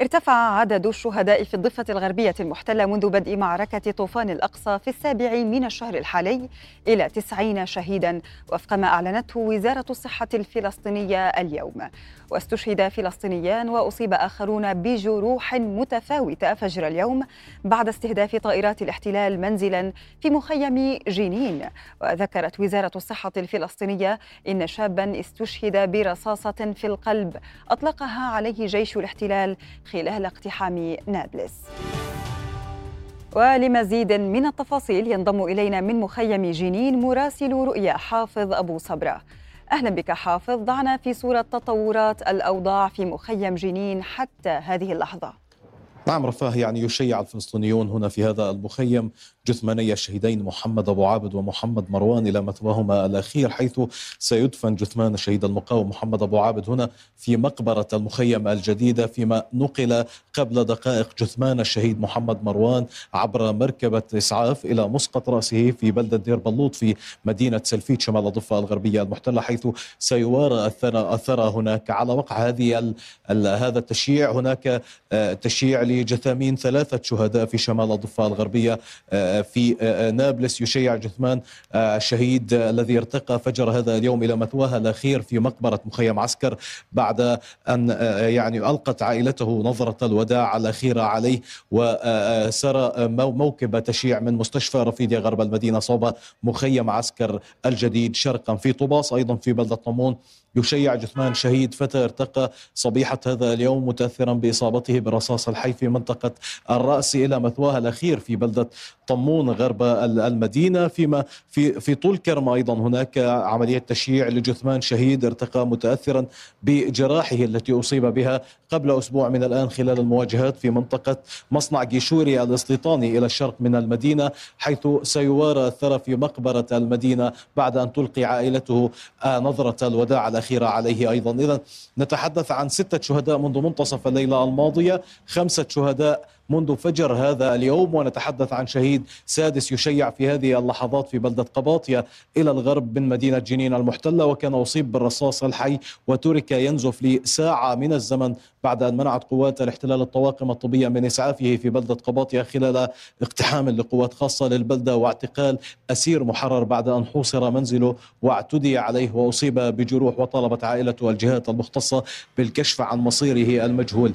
ارتفع عدد الشهداء في الضفة الغربية المحتلة منذ بدء معركة طوفان الأقصى في السابع من الشهر الحالي إلى تسعين شهيدا وفق ما أعلنته وزارة الصحة الفلسطينية اليوم. واستشهد فلسطينيان وأصيب آخرون بجروح متفاوتة فجر اليوم بعد استهداف طائرات الاحتلال منزلا في مخيم جنين. وذكرت وزارة الصحة الفلسطينية إن شابا استشهد برصاصة في القلب أطلقها عليه جيش الاحتلال خلال اقتحام نابلس. ولمزيد من التفاصيل ينضم إلينا من مخيم جنين مراسل رؤيا حافظ أبو صبرة. أهلا بك حافظ. ضعنا في صورة تطورات الأوضاع في مخيم جنين حتى هذه اللحظة. نعم رفاه يعني يشيع الفلسطينيون هنا في هذا المخيم. جثماني الشهيدين محمد أبو عابد ومحمد مروان إلى مثواهما الأخير حيث سيدفن جثمان الشهيد المقاوم محمد أبو عابد هنا في مقبرة المخيم الجديدة فيما نقل قبل دقائق جثمان الشهيد محمد مروان عبر مركبة إسعاف إلى مسقط رأسه في بلدة دير بلوط في مدينة سلفيت شمال الضفة الغربية المحتلة حيث سيوارى الثرى, هناك. على وقع هذه هذا التشييع هناك آه، تشييع لجثامين ثلاثة شهداء في شمال الضفة الغربية آه، في آه، نابلس يشيع جثمان الشهيد الذي ارتقى فجر هذا اليوم إلى مثواه الأخير في مقبرة مخيم عسكر بعد أن يعني ألقت عائلته نظرة الوداع الأخيرة عليه وسرى موكب تشييع من مستشفى رفيديا غرب المدينة صوب مخيم عسكر الجديد شرقا في طوباس أيضا في بلدة طمون يشيع جثمان شهيد فتى ارتقى صبيحة هذا اليوم متأثرا بإصابته برصاص الحي في منطقة الرأس إلى مثواه الأخير في بلدة طمون غرب المدينة. فيما في في طول كرم أيضا هناك عملية تشييع لجثمان شهيد ارتقى متأثرا بجراحه التي أصيب بها قبل أسبوع من الآن خلال المواجهات في منطقة مصنع جيشوري الاستيطاني إلى الشرق من المدينة حيث سيوارى الثرى في مقبرة المدينة بعد أن تلقي عائلته نظرة الوداع الأخيرة عليه أيضا. إذا نتحدث عن ستة شهداء منذ منتصف الليلة الماضية خمسة شهداء منذ فجر هذا اليوم ونتحدث عن شهيد سادس يشيع في هذه اللحظات في بلدة قباطية إلى الغرب من مدينة جنين المحتلة وكان أصيب بالرصاص الحي وترك ينزف لساعة من الزمن بعد أن منعت قوات الاحتلال الطواقم الطبية من إسعافه في بلدة قباطية خلال اقتحام لقوات خاصة للبلدة واعتقال أسير محرر بعد أن حوصر منزله واعتدي عليه وأصيب بجروح وطالبت عائلته الجهات المختصة بالكشف عن مصيره المجهول.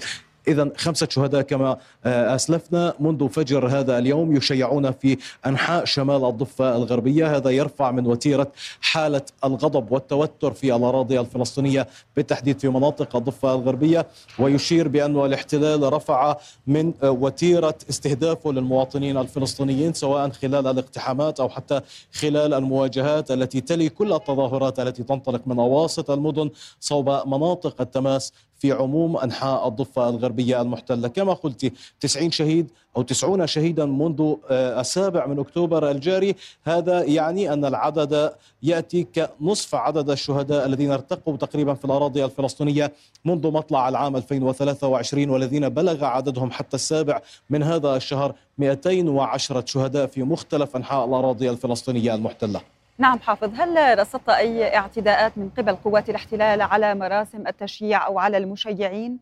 إذا خمسة شهداء كما آه، أسلفنا منذ فجر هذا اليوم يشيعون في أنحاء شمال الضفة الغربية. هذا يرفع من وتيرة حالة الغضب والتوتر في الأراضي الفلسطينية بالتحديد في مناطق الضفة الغربية ويشير بأن الاحتلال رفع من آه، وتيرة استهدافه للمواطنين الفلسطينيين سواء خلال الاقتحامات أو حتى خلال المواجهات التي تلي كل التظاهرات التي تنطلق من أواسط المدن صوب مناطق التماس في عموم أنحاء الضفة الغربية المحتلة. كما قلت 90 شهيد أو 90 شهيدا منذ آه، السابع من أكتوبر الجاري. هذا يعني أن العدد يأتي كنصف عدد الشهداء الذين ارتقوا تقريبا في الأراضي الفلسطينية منذ مطلع العام 2023 والذين بلغ عددهم حتى السابع من هذا الشهر 210 شهداء في مختلف أنحاء الأراضي الفلسطينية المحتلة. نعم حافظ هل رصدت أي اعتداءات من قبل قوات الاحتلال على مراسم التشييع أو على المشيعين؟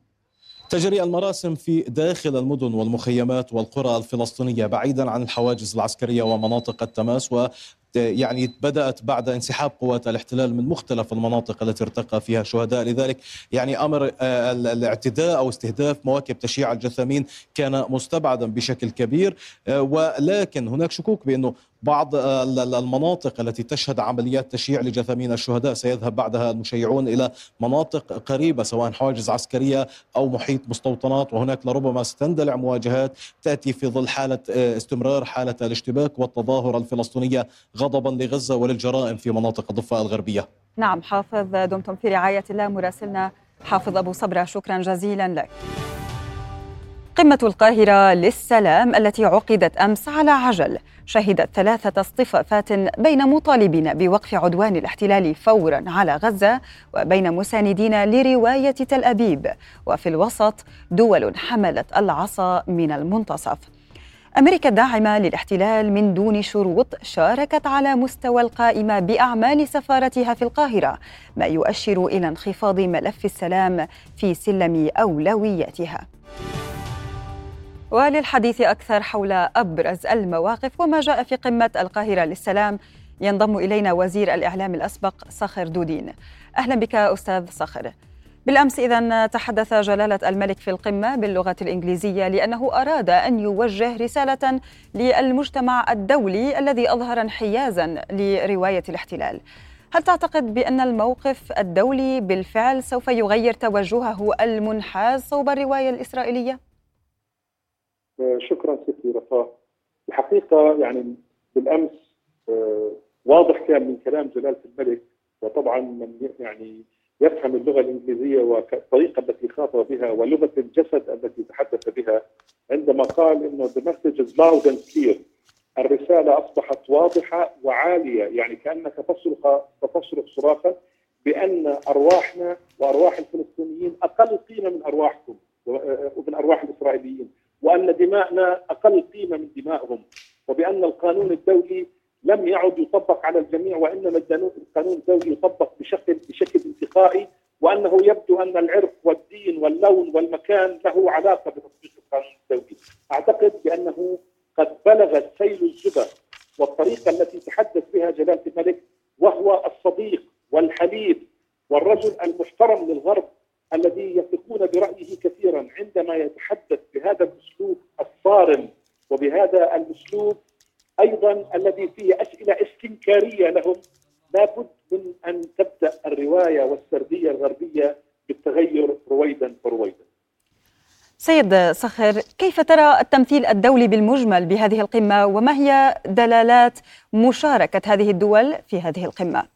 تجري المراسم في داخل المدن والمخيمات والقرى الفلسطينية بعيدا عن الحواجز العسكرية ومناطق التماس و يعني بدأت بعد انسحاب قوات الاحتلال من مختلف المناطق التي ارتقى فيها شهداء لذلك يعني أمر آه، الاعتداء أو استهداف مواكب تشييع الجثامين كان مستبعدا بشكل كبير آه، ولكن هناك شكوك بأنه بعض المناطق التي تشهد عمليات تشييع لجثامين الشهداء سيذهب بعدها المشيعون إلى مناطق قريبة سواء حواجز عسكرية أو محيط مستوطنات وهناك لربما ستندلع مواجهات تأتي في ظل حالة آه، استمرار حالة الاشتباك والتظاهره الفلسطينية غضبا لغزة وللجرائم في مناطق الضفة الغربية. نعم حافظ دمتم في رعاية الله مراسلنا حافظ أبو صبرة شكرا جزيلا لك. قمة القاهرة للسلام التي عقدت أمس على عجل. شهدت ثلاثة اصطفافات بين مطالبين بوقف عدوان الاحتلال فورا على غزة وبين مساندين لرواية تل أبيب. وفي الوسط دول حملت العصا من المنتصف. أمريكا الداعمة للاحتلال من دون شروط شاركت على مستوى القائمة بأعمال سفارتها في القاهرة ما يؤشر إلى انخفاض ملف السلام في سلم أولوياتها. وللحديث أكثر حول أبرز المواقف وما جاء في قمة القاهرة للسلام ينضم إلينا وزير الإعلام الأسبق صخر دودين أهلا بك أستاذ صخر بالأمس اذا تحدث جلالة الملك في القمة باللغة الإنجليزية لأنه أراد أن يوجه رسالة للمجتمع الدولي الذي أظهر انحيازا لرواية الاحتلال. هل تعتقد بأن الموقف الدولي بالفعل سوف يغير توجهه المنحاز صوب الرواية الإسرائيلية؟ شكرا ستي رفاه. الحقيقة يعني بالأمس آه، واضح كان من كلام جلالة الملك وطبعا من يعني يفهم اللغة الإنجليزية والطريقة التي خاطب بها ولغة الجسد التي تحدث بها عندما قال انه the message is loud and clear الرسالة أصبحت واضحة وعالية يعني كأنك تصرخ تصرخ صراخا بأن أرواحنا وأرواح الفلسطينيين أقل قيمة من أرواحكم ومن أرواح الإسرائيليين وأن دماءنا أقل قيمة من دمائهم وبأن القانون الدولي لم يعد يطبق على الجميع وإنما القانون الدولي يطبق بشكل بشكل انتقائي وأنه يبدو أن العرق والدين واللون والمكان له علاقة بتطبيق القانون الدولي. أعتقد بأنه قد بلغ سيل الزبر والطريقة التي تحدث بها جلالة الملك وهو الصديق والحليف والرجل المحترم للغرب الذي يثقون برأيه كثيرا عندما يتحدث بهذا الصارم وبهذا الأسلوب أيضا الذي فيه أسئلة استنكارية لهم لابد من أن تبدأ الرواية والسردية الغربية بالتغير رويدا فرويدا. سيد صخر كيف ترى التمثيل الدولي بالمجمل بهذه القمة وما هي دلالات مشاركة هذه الدول في هذه القمة؟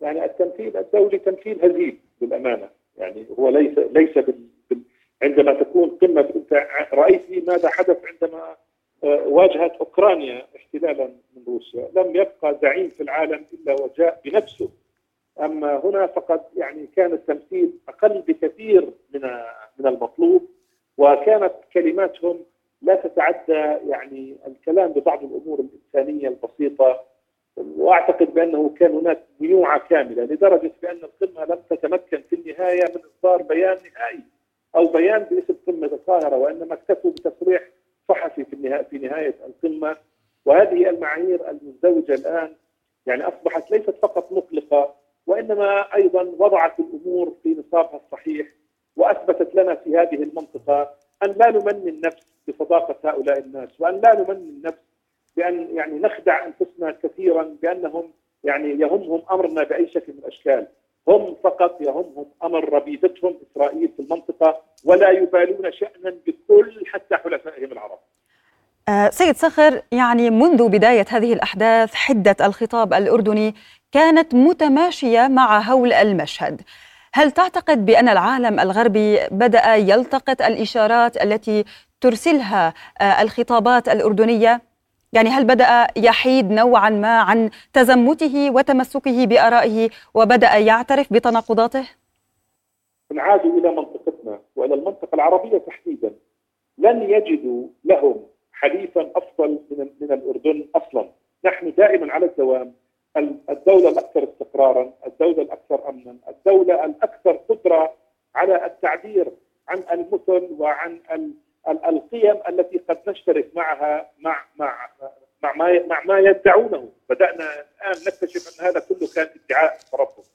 يعني التمثيل الدولي تمثيل هزيل بالأمانة يعني هو ليس ليس بال... عندما تكون قمة أنت رايت ماذا حدث عندما واجهت أوكرانيا احتلالا من روسيا، لم يبقى زعيم في العالم إلا وجاء بنفسه. أما هنا فقد يعني كان التمثيل أقل بكثير من من المطلوب وكانت كلماتهم لا تتعدى يعني الكلام ببعض الأمور الإنسانية البسيطة وأعتقد بأنه كان هناك ميوعة كاملة لدرجة بأن القمة لم تتمكن في النهاية من إصدار بيان نهائي أو بيان باسم قمة القاهرة وإنما اكتفوا بتصريح صحفي في النهاية في نهاية القمة. وهذه المعايير المزدوجة الآن يعني أصبحت ليست فقط مقلقة وإنما أيضا وضعت الأمور في نصابها الصحيح وأثبتت لنا في هذه المنطقة أن لا نمني النفس بصداقة هؤلاء الناس وأن لا نمني النفس بأن يعني نخدع أنفسنا كثيرا بأنهم يعني يهمهم أمرنا بأي شكل من الأشكال. هم فقط يهمهم أمر ربيبتهم إسرائيل في المنطقة ولا يبالون شأنا بكل حتى حلفائهم العرب. آه، سيد صخر يعني منذ بداية هذه الأحداث حدة الخطاب الأردني كانت متماشية مع هول المشهد. هل تعتقد بأن العالم الغربي بدأ يلتقط الإشارات التي ترسلها آه، الخطابات الأردنية يعني هل بدأ يحيد نوعا ما عن تزمته وتمسكه بآرائه وبدأ يعترف بتناقضاته؟ نعاد إلى منطقتنا وإلى المنطقة العربية تحديدا. لن يجدوا لهم حليفا أفضل من, من الأردن أصلا. نحن دائما على الدوام. الدولة الأكثر استقرارا الدولة الأكثر أمنا الدولة الأكثر قدرة على التعبير عن المثل وعن القيم التي قد نشترك معها مع مع مع ما مع ما يدعونه. بدأنا الآن نكتشف أن هذا كله كان ادعاء تربص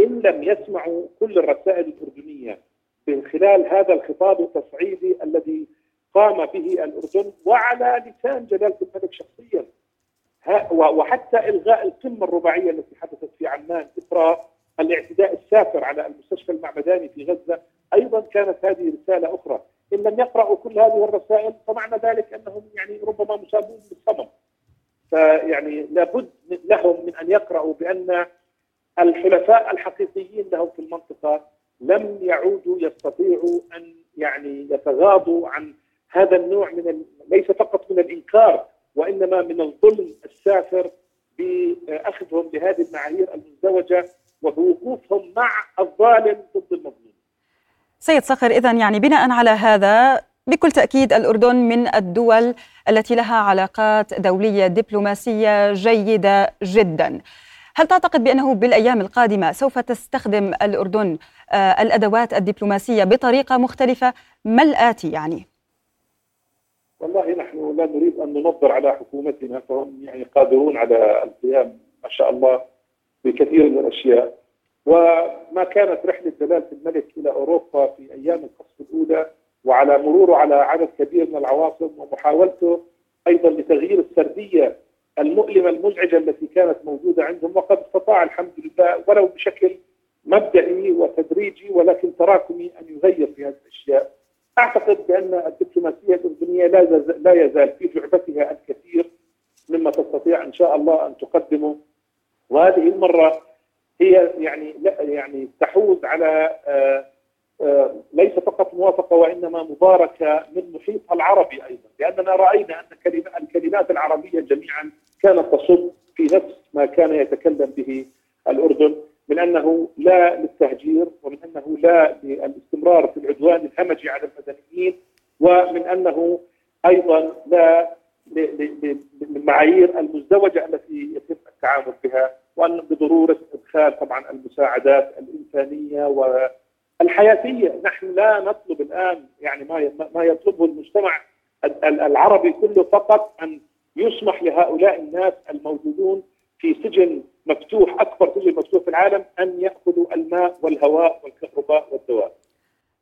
إن لم يسمعوا كل الرسائل الأردنية من خلال هذا الخطاب التصعيدي الذي قام به الأردن وعلى لسان جلالة الملك شخصيا. وحتى إلغاء القمة الرباعية التي حدثت في عمان إثر الاعتداء السافر على المستشفى المعمداني في غزة أيضا كانت هذه رسالة أخرى. إن لم يقرأوا كل هذه الرسائل فمعنى ذلك أنهم يعني ربما مصابون بالصمم فيعني لابد لهم من أن يقرأوا بأن الحلفاء الحقيقيين لهم في المنطقة لم يعودوا يستطيعوا أن يعني يتغاضوا عن هذا النوع من ليس فقط من الإنكار وإنما من الظلم السافر بأخذهم بهذه المعايير المزدوجة وبوقوفهم مع الظالم ضد المظلوم. سيد صخر إذا يعني بناء على هذا بكل تأكيد الأردن من الدول التي لها علاقات دولية دبلوماسية جيدة جدا. هل تعتقد بأنه بالأيام القادمة سوف تستخدم الأردن آه، الأدوات الدبلوماسية بطريقة مختلفة؟ ما الآتي يعني؟ والله نحن لا نريد أن ننظر على حكومتنا فهم يعني قادرون على القيام ما شاء الله بكثير من الأشياء. وما كانت رحلة جلالة الملك إلى أوروبا في أيام القصف الأولى وعلى مروره على عدد كبير من العواصم ومحاولته أيضا لتغيير السردية المؤلمة المزعجة التي كانت موجودة عندهم وقد استطاع الحمد لله ولو بشكل مبدئي وتدريجي ولكن تراكمي أن يغير في هذه الأشياء. أعتقد بأن الدبلوماسية الأردنية لا لا يزال في جعبتها الكثير مما تستطيع إن شاء الله أن تقدمه وهذه المرة هي يعني يعني تحوز على آه آه، ليس فقط موافقة وإنما مباركة من محيطها العربي أيضا، لأننا رأينا أن الكلمات العربية جميعا كانت تصب في نفس ما كان يتكلم به الأردن من أنه لا للتهجير ومن أنه لا للاستمرار في العدوان الهمجي على المدنيين ومن أنه أيضا لا للمعايير المزدوجة التي يتم التعامل بها وأن بضرورة ادخال طبعا المساعدات الإنسانية و الحياتيه، نحن لا نطلب الآن يعني ما ما يطلبه المجتمع العربي كله فقط أن يسمح لهؤلاء الناس الموجودون في سجن مفتوح أكبر سجن مفتوح في العالم أن يأخذوا الماء والهواء والكهرباء والدواء.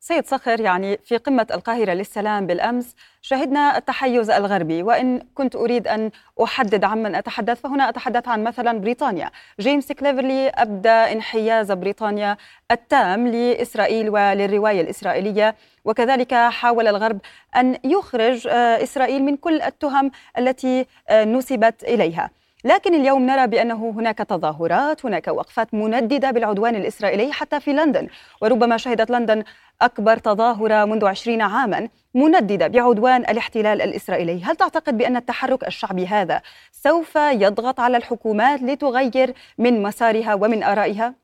سيد صخر يعني في قمة القاهرة للسلام بالأمس شهدنا التحيز الغربي وإن كنت أريد أن أحدد عمن أتحدث فهنا أتحدث عن مثلا بريطانيا. جيمس كليفرلي أبدى انحياز بريطانيا التام لإسرائيل وللرواية الإسرائيلية وكذلك حاول الغرب أن يخرج آه، إسرائيل من كل التهم التي آه، نسبت إليها. لكن اليوم نرى بأنه هناك تظاهرات، هناك وقفات منددة بالعدوان الإسرائيلي حتى في لندن، وربما شهدت لندن أكبر تظاهرة منذ عشرين عاما منددة بعدوان الاحتلال الإسرائيلي، هل تعتقد بأن التحرك الشعبي هذا سوف يضغط على الحكومات لتغير من مسارها ومن آرائها؟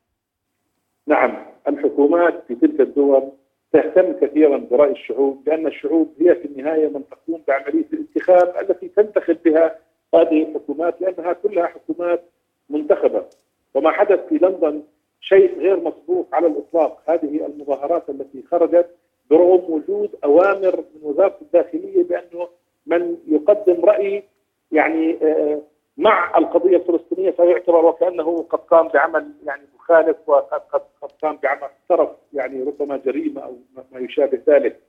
نعم، الحكومات في تلك الدول تهتم كثيرا برأي الشعوب لأن الشعوب هي في النهاية من تقوم بعملية الانتخاب التي تنتخب بها هذه الحكومات لأنها كلها حكومات منتخبة وما حدث في لندن شيء غير مسبوق على الإطلاق هذه المظاهرات التي خرجت برغم وجود أوامر من وزارة الداخلية بأنه من يقدم رأي يعني آه، مع القضية الفلسطينية فيعتبر وكأنه قد قام بعمل يعني مخالف وقد قد قد قام بعمل اقترف يعني ربما جريمة أو ما يشابه ذلك.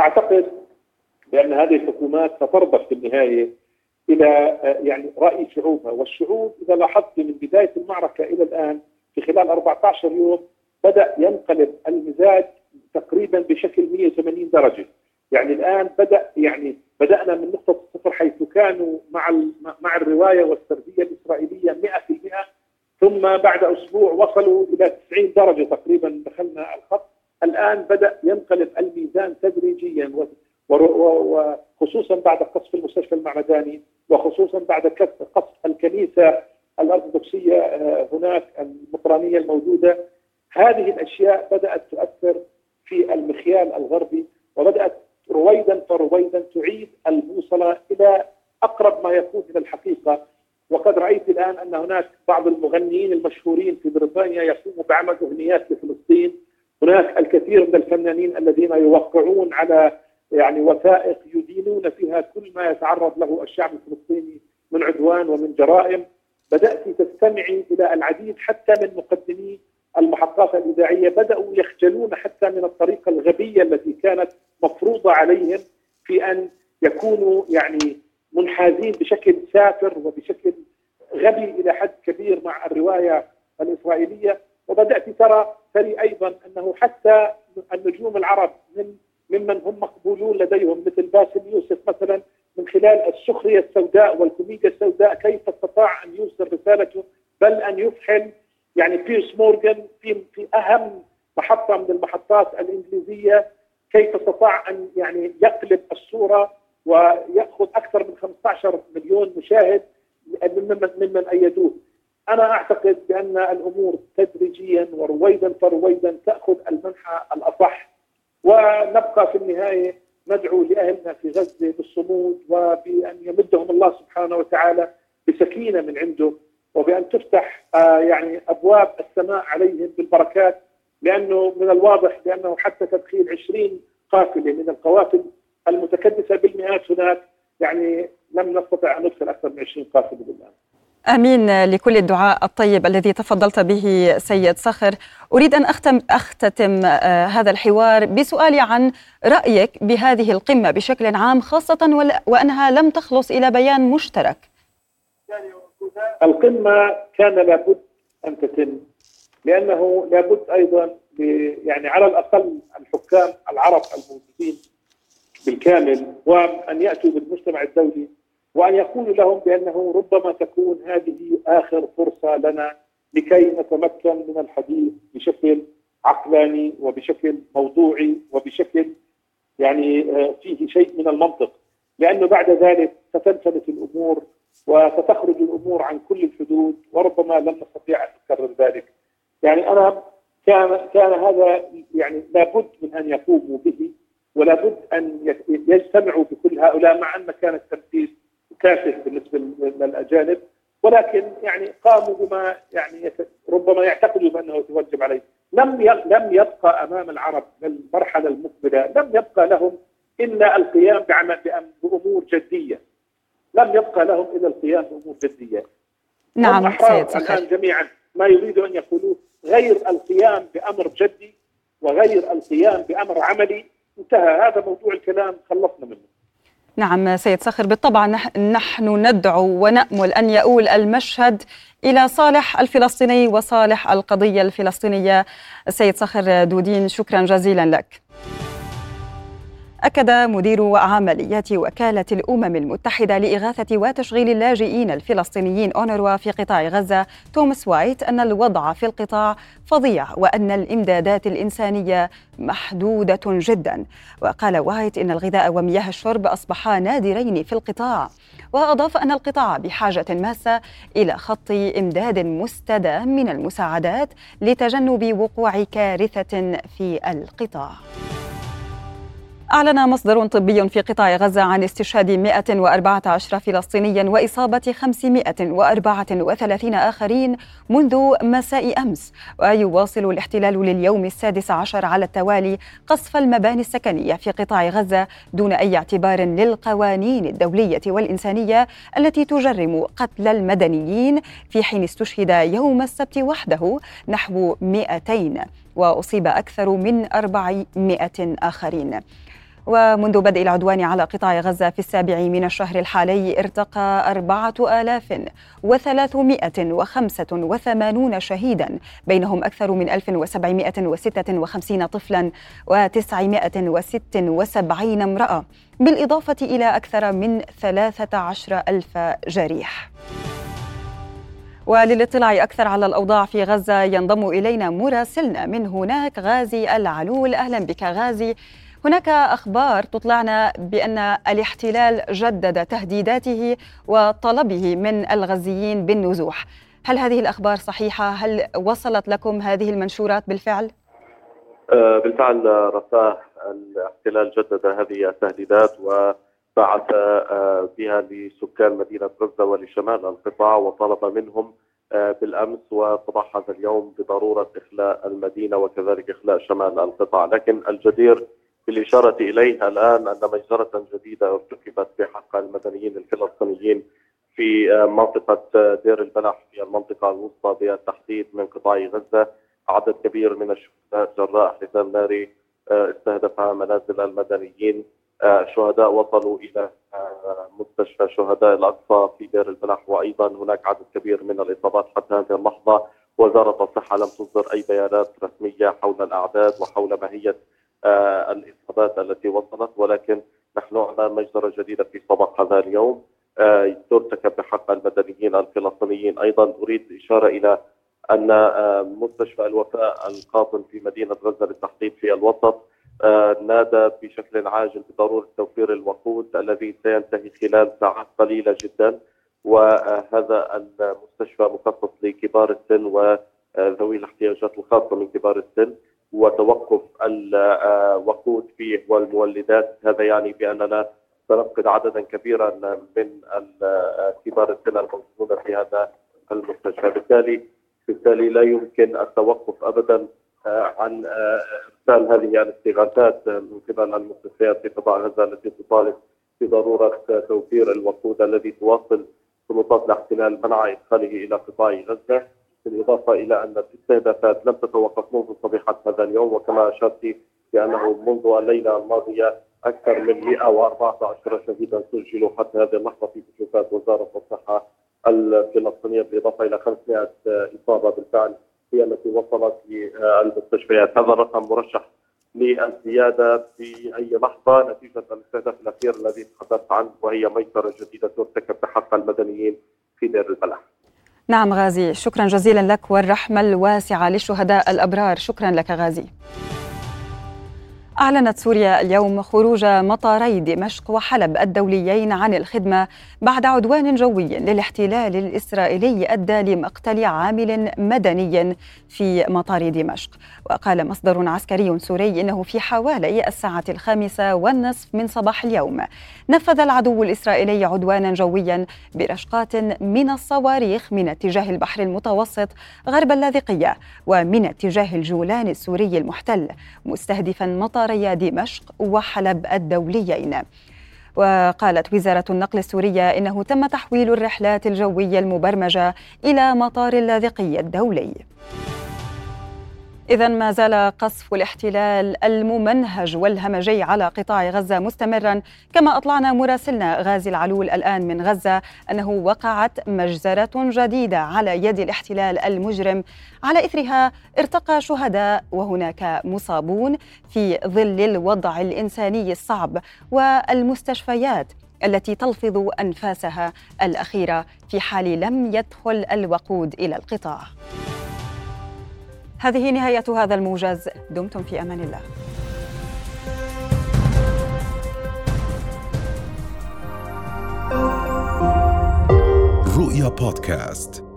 أعتقد بأن هذه الحكومات سترضخ في النهاية إلى آه، يعني رأي شعوبها والشعوب إذا لاحظت من بداية المعركة إلى الآن في خلال 14 يوم بدأ ينقلب المزاج تقريبا بشكل 180 درجة. يعني الآن بدأ يعني بدأنا من نقطة الصفر حيث كانوا مع مع الرواية والسردية الإسرائيلية 100% ثم بعد أسبوع وصلوا إلى 90 درجة تقريبا دخلنا الخط. الآن بدأ ينقلب الميزان تدريجيا وخصوصا بعد قصف المستشفى المعمداني وخصوصا بعد قصف الكنيسة الأرثوذكسية آه، هناك المطرانيه الموجودة. هذه الأشياء بدأت تؤثر في المخيال الغربي وبدأت رويدا فرويدا تعيد البوصلة إلى أقرب ما يكون إلى الحقيقة. وقد رأيت الآن أن هناك بعض المغنيين المشهورين في بريطانيا يقوموا بعمل أغنيات لفلسطين. هناك الكثير من الفنانين الذين يوقعون على يعني وثائق يدينون فيها كل ما يتعرض له الشعب الفلسطيني من عدوان ومن جرائم. بدأت تستمعي إلى العديد حتى من مقدمي المحطات الإذاعية. بدأوا يخجلون حتى من الطريقة الغبية التي كانت مفروضة عليهم في أن يكونوا يعني منحازين بشكل سافر وبشكل غبي إلى حد كبير مع الرواية الإسرائيلية. وبدأت ترى تري أيضا أنه حتى النجوم العرب من ممن هم مقبولون لديهم مثل باسم يوسف مثلا من خلال السخرية السوداء والكوميديا السوداء كيف استطاع أن يوصل رسالته؟ بل أن يفحل. يعني بيرس مورغان في في أهم محطة من المحطات الإنجليزية كيف استطاع أن يعني يقلب الصورة ويأخذ أكثر من 15 مليون مشاهد ممن ممن أيدوه. أنا أعتقد بأن الأمور تدريجيا ورويدا فرويدا تأخذ المنحى الأصح. ونبقى في النهاية ندعو لأهلنا في غزة بالصمود وبأن يمدهم الله سبحانه وتعالى بسكينة من عنده وبأن تفتح آه، يعني أبواب السماء عليهم بالبركات لأنه من الواضح بأنه حتى تدخيل 20 قافلة من القوافل المتكدسة بالمئات هناك يعني لم نستطع أن ندخل أكثر من 20 قافلة بالان. أمين لكل الدعاء الطيب الذي تفضلت به سيد صخر. أريد أن اختم أختتم آه، هذا الحوار بسؤالي عن رأيك بهذه القمة بشكل عام خاصة وأنها لم تخلص إلى بيان مشترك. القمة كان لابد أن تتم لأنه لابد أيضا يعني على الأقل الحكام العرب الموجودين بالكامل وأن يأتوا بالمجتمع الدولي وأن يقولوا لهم بأنه ربما تكون هذه آخر فرصة لنا لكي نتمكن من الحديث بشكل عقلاني وبشكل موضوعي وبشكل يعني آه، فيه شيء من المنطق لأنه بعد ذلك ستنفلت الأمور وستخرج الأمور عن كل الحدود وربما لن نستطيع أن نكرر ذلك. يعني أنا كان كان هذا يعني لابد من أن يقوموا به ولابد أن يجتمعوا بكل هؤلاء مع أن كان التنفيذ كافر بالنسبة للأجانب ولكن يعني قاموا بما يعني ربما يعتقدوا بأنه يتوجب عليه. لم لم يبقى أمام العرب المرحلة المقبلة لم يبقى لهم إلا القيام بعمل بأمور جدية. لم يبقى لهم إلا القيام بأمور جدية. نعم سيد صخر الآن جميعا. ما يريدوا أن يقولوه غير القيام بأمر جدي وغير القيام بأمر عملي. انتهى هذا موضوع الكلام خلصنا منه. نعم سيد صخر بالطبع نحن ندعو ونأمل أن يؤول المشهد إلى صالح الفلسطيني وصالح القضية الفلسطينية. سيد صخر دودين شكرا جزيلا لك. أكد مدير عمليات وكالة الأمم المتحدة لإغاثة وتشغيل اللاجئين الفلسطينيين أونروا في قطاع غزة توماس وايت أن الوضع في القطاع فظيع وأن الإمدادات الإنسانية محدودة جدا. وقال وايت إن الغذاء ومياه الشرب أصبحا نادرين في القطاع. وأضاف أن القطاع بحاجة ماسة إلى خط إمداد مستدام من المساعدات لتجنب وقوع كارثة في القطاع. أعلن مصدر طبي في قطاع غزة عن استشهاد 114 فلسطينيا وإصابة 534 آخرين منذ مساء أمس ويواصل الاحتلال لليوم السادس عشر على التوالي قصف المباني السكنية في قطاع غزة دون أي اعتبار للقوانين الدولية والإنسانية التي تجرم قتل المدنيين في حين استشهد يوم السبت وحده نحو 200 وأصيب أكثر من 400 آخرين. ومنذ بدء العدوان على قطاع غزة في السابع من الشهر الحالي ارتقى أربعة آلاف وثلاثمائة وخمسة وثمانون شهيدا. بينهم أكثر من 1756 طفلا وتسعمائة وست وسبعين امرأة. بالإضافة إلى أكثر من ثلاثة عشر ألف جريح. وللاطلاع أكثر على الأوضاع في غزة ينضم إلينا مراسلنا من هناك غازي العلول. أهلا بك غازي. هناك أخبار تطلعنا بأن الاحتلال جدد تهديداته وطلبه من الغزيين بالنزوح. هل هذه الأخبار صحيحة؟ هل وصلت لكم هذه المنشورات بالفعل؟ آه، بالفعل رفاه الاحتلال جدد هذه التهديدات وبعث آه، بها لسكان مدينة غزة ولشمال القطاع وطلب منهم آه، بالأمس هذا اليوم بضرورة إخلاء المدينة وكذلك إخلاء شمال القطاع، لكن الجدير بالإشارة إليها الآن أن مجزرة جديدة ارتكبت بحق المدنيين الفلسطينيين في آه، منطقة آه، دير البلح في المنطقة الوسطى بالتحديد من قطاع غزة. عدد كبير من الشهداء جراء حزام ناري آه، استهدف منازل المدنيين. شهداء وصلوا إلى مستشفى شهداء الأقصى في دير البلح. وأيضا هناك عدد كبير من الإصابات حتى هذه اللحظة. وزارة الصحة لم تصدر أي بيانات رسمية حول الأعداد وحول ماهية آه، الاصابات التي وصلت ولكن نحن امام مجزرة جديدة في صباح هذا اليوم. آه، ترتكب بحق المدنيين الفلسطينيين أيضا. أريد الاشاره إلى أن آه، مستشفى الوفاء القاطن في مدينة غزة بالتحديد في الوسط نادى بشكل عاجل بضرورة توفير الوقود الذي سينتهي خلال ساعات قليلة جدا. وهذا المستشفى مخصص لكبار السن وذوي الاحتياجات الخاصة من كبار السن. وتوقف الوقود فيه والمولدات. هذا يعني بأننا سنفقد عددا كبيرا من كبار السن الموجودون في هذا المستشفى. بالتالي بالتالي لا يمكن التوقف ابدا آه، عن آه، إرسال هذه الاستغاثات من قبل المستشفيات في قطاع غزة التي تطالب بضرورة توفير الوقود الذي تواصل سلطات الاحتلال منع إدخاله إلى قطاع غزة. بالإضافة إلى أن الاستهدافات لم تتوقف منذ صبيحة هذا اليوم وكما أشرت بأنه منذ الليلة الماضية أكثر من 114 شهيدا سجلوا حتى هذه اللحظة في كشوفات وزارة الصحة الفلسطينية بالإضافة إلى 500 إصابة بالفعل هي التي وصلت للمستشفيات هذا الرقم مرشح للزيادة في أي لحظة نتيجة الاستهداف الأخير الذي تحدثت عنه وهي ميسرة جديدة ترتكب بحق المدنيين في دير البلح. نعم غازي شكرا جزيلا لك والرحمة الواسعة للشهداء الأبرار شكرا لك غازي. أعلنت سوريا اليوم خروج مطاري دمشق وحلب الدوليين عن الخدمة بعد عدوان جوي للاحتلال الإسرائيلي أدى لمقتل عامل مدني في مطار دمشق. وقال مصدر عسكري سوري إنه في حوالي الساعة الخامسة والنصف من صباح اليوم نفذ العدو الإسرائيلي عدوانا جويا برشقات من الصواريخ من اتجاه البحر المتوسط غرب اللاذقية ومن اتجاه الجولان السوري المحتل مستهدفا مطاري دمشق وحلب الدوليين. وقالت وزارة النقل السورية إنه تم تحويل الرحلات الجوية المبرمجة إلى مطار اللاذقية الدولي. إذا ما زال قصف الاحتلال الممنهج والهمجي على قطاع غزة مستمرا كما أطلعنا مراسلنا غازي العلول الآن من غزة أنه وقعت مجزرة جديدة على يد الاحتلال المجرم. على إثرها ارتقى شهداء وهناك مصابون في ظل الوضع الإنساني الصعب والمستشفيات التي تلفظ أنفاسها الأخيرة في حال لم يدخل الوقود إلى القطاع. هذه نهاية هذا الموجز. دمتم في أمان الله. رؤيا بودكاست.